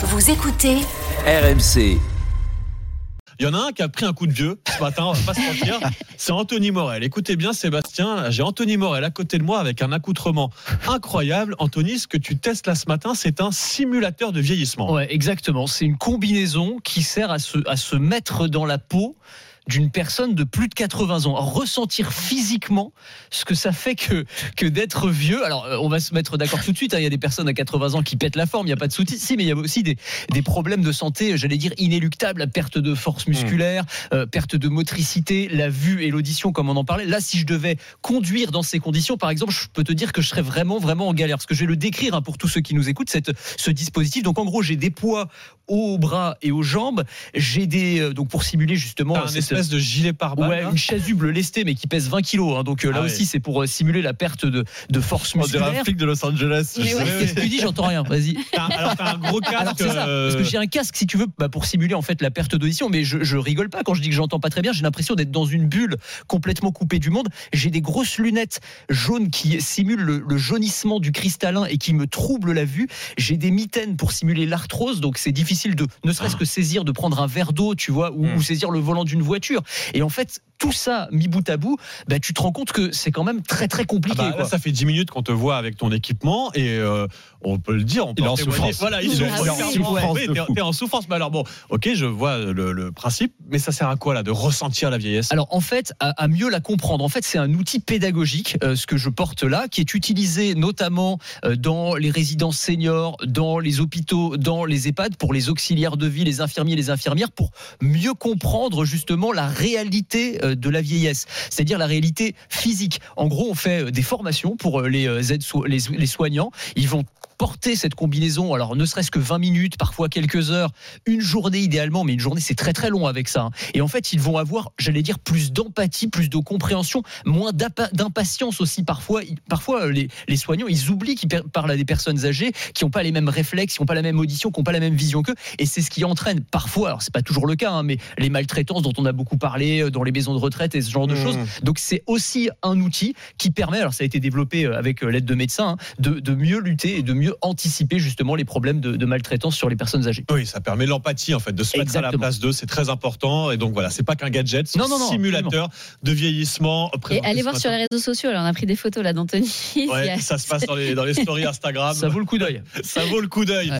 Vous écoutez RMC. Il y en a un qui a pris un coup de vieux ce matin, on va pas se mentir. C'est Anthony Morel. Écoutez bien, Sébastien, j'ai Anthony Morel à côté de moi avec un accoutrement incroyable. Anthony, ce que tu testes là ce matin, c'est un simulateur de vieillissement. Ouais, exactement. C'est une combinaison qui sert à se, à se mettre dans la peau d'une personne de plus de 80 ans, ressentir physiquement ce que ça fait que, que d'être vieux. Alors, euh, on va se mettre d'accord tout de suite. hein. Il y a des personnes à 80 ans qui pètent la forme, il n'y a pas de souci. Mais il y a aussi des, des problèmes de santé, j'allais dire inéluctables, la perte de force musculaire, euh, perte de motricité, la vue et l'audition, comme on en parlait. Là, si je devais conduire dans ces conditions, par exemple, je peux te dire que je serais vraiment, vraiment en galère. Parce que je vais le décrire hein, pour tous ceux qui nous écoutent, cette, ce dispositif. Donc, en gros, j'ai des poids aux bras et aux jambes. J'ai des. euh, donc, pour simuler justement. Cette- espèce de gilet pare-balles. Ouais, une chasuble lestée, mais qui pèse 20 kilos. hein. donc euh, là Ah aussi, c'est pour euh, simuler la perte de, de force On dirait un musculaire. flic de Los Angeles. Ouais, Qu'est-ce que tu dis J'entends rien. Vas-y. Alors, t'as un gros casque. Alors c'est ça, euh, parce que j'ai un casque si tu veux bah, pour simuler en fait la perte d'audition, mais je, je rigole pas quand je dis que j'entends pas très bien. J'ai l'impression d'être dans une bulle complètement coupée du monde. J'ai des grosses lunettes jaunes qui simulent le, le jaunissement du cristallin et qui me troublent la vue. J'ai des mitaines pour simuler l'arthrose, donc c'est difficile de ne serait-ce que saisir, de prendre un verre d'eau, tu vois, ou, Mm. ou saisir le volant d'une voiture. Et en fait, tout ça mis bout à bout, bah, tu te rends compte que c'est quand même très très Ah compliqué. bah, quoi. là, ça fait 10 minutes qu'on te voit avec ton équipement et euh, on peut le dire, on peut Il est en souffrance. Voilà, il est en souffrance. Mais alors bon, ok, je vois le, le principe, mais ça sert à quoi là de ressentir la vieillesse? Alors en fait, à, à mieux la comprendre, en fait, c'est un outil pédagogique, euh, ce que je porte là, qui est utilisé notamment euh, dans les résidences seniors, dans les hôpitaux, dans les EHPAD, pour les auxiliaires de vie, les infirmiers, les infirmières, pour mieux comprendre justement la réalité euh, de la vieillesse, c'est-à-dire la réalité physique. En gros, on fait euh, des formations pour euh, les euh, aides les soignants. Ils vont porter cette combinaison, alors ne serait-ce que 20 minutes, parfois quelques heures, une journée idéalement, mais une journée c'est très très long avec ça. hein. Et en fait, ils vont avoir, j'allais dire, plus d'empathie, plus de compréhension, moins d'impa- d'impatience aussi parfois. Parfois, euh, les, les soignants, ils oublient qu'ils parlent à des personnes âgées qui n'ont pas les mêmes réflexes, qui n'ont pas la même audition, qui n'ont pas la même vision qu'eux. Et c'est ce qui entraîne parfois, alors c'est pas toujours le cas, hein, mais les maltraitances dont on a beaucoup parlé euh, dans les maisons de retraite et ce genre de Mmh. choses. Donc c'est aussi un outil qui permet, alors ça a été développé euh, avec l'aide de médecins, hein, de, de mieux lutter et de mieux anticiper justement les problèmes de, de maltraitance sur les personnes âgées. Oui, ça permet l'empathie en fait, de se mettre à la Exactement. place d'eux, c'est très important. Et donc voilà, c'est pas qu'un gadget, c'est Non, un non, non, simulateur de vieillissement. Et allez voir sur les réseaux sociaux. Là, on a pris des photos là d'Anthony. Ouais, ça se passe dans les, dans les stories Instagram. Ça vaut le coup d'œil. Ça vaut le coup d'œil.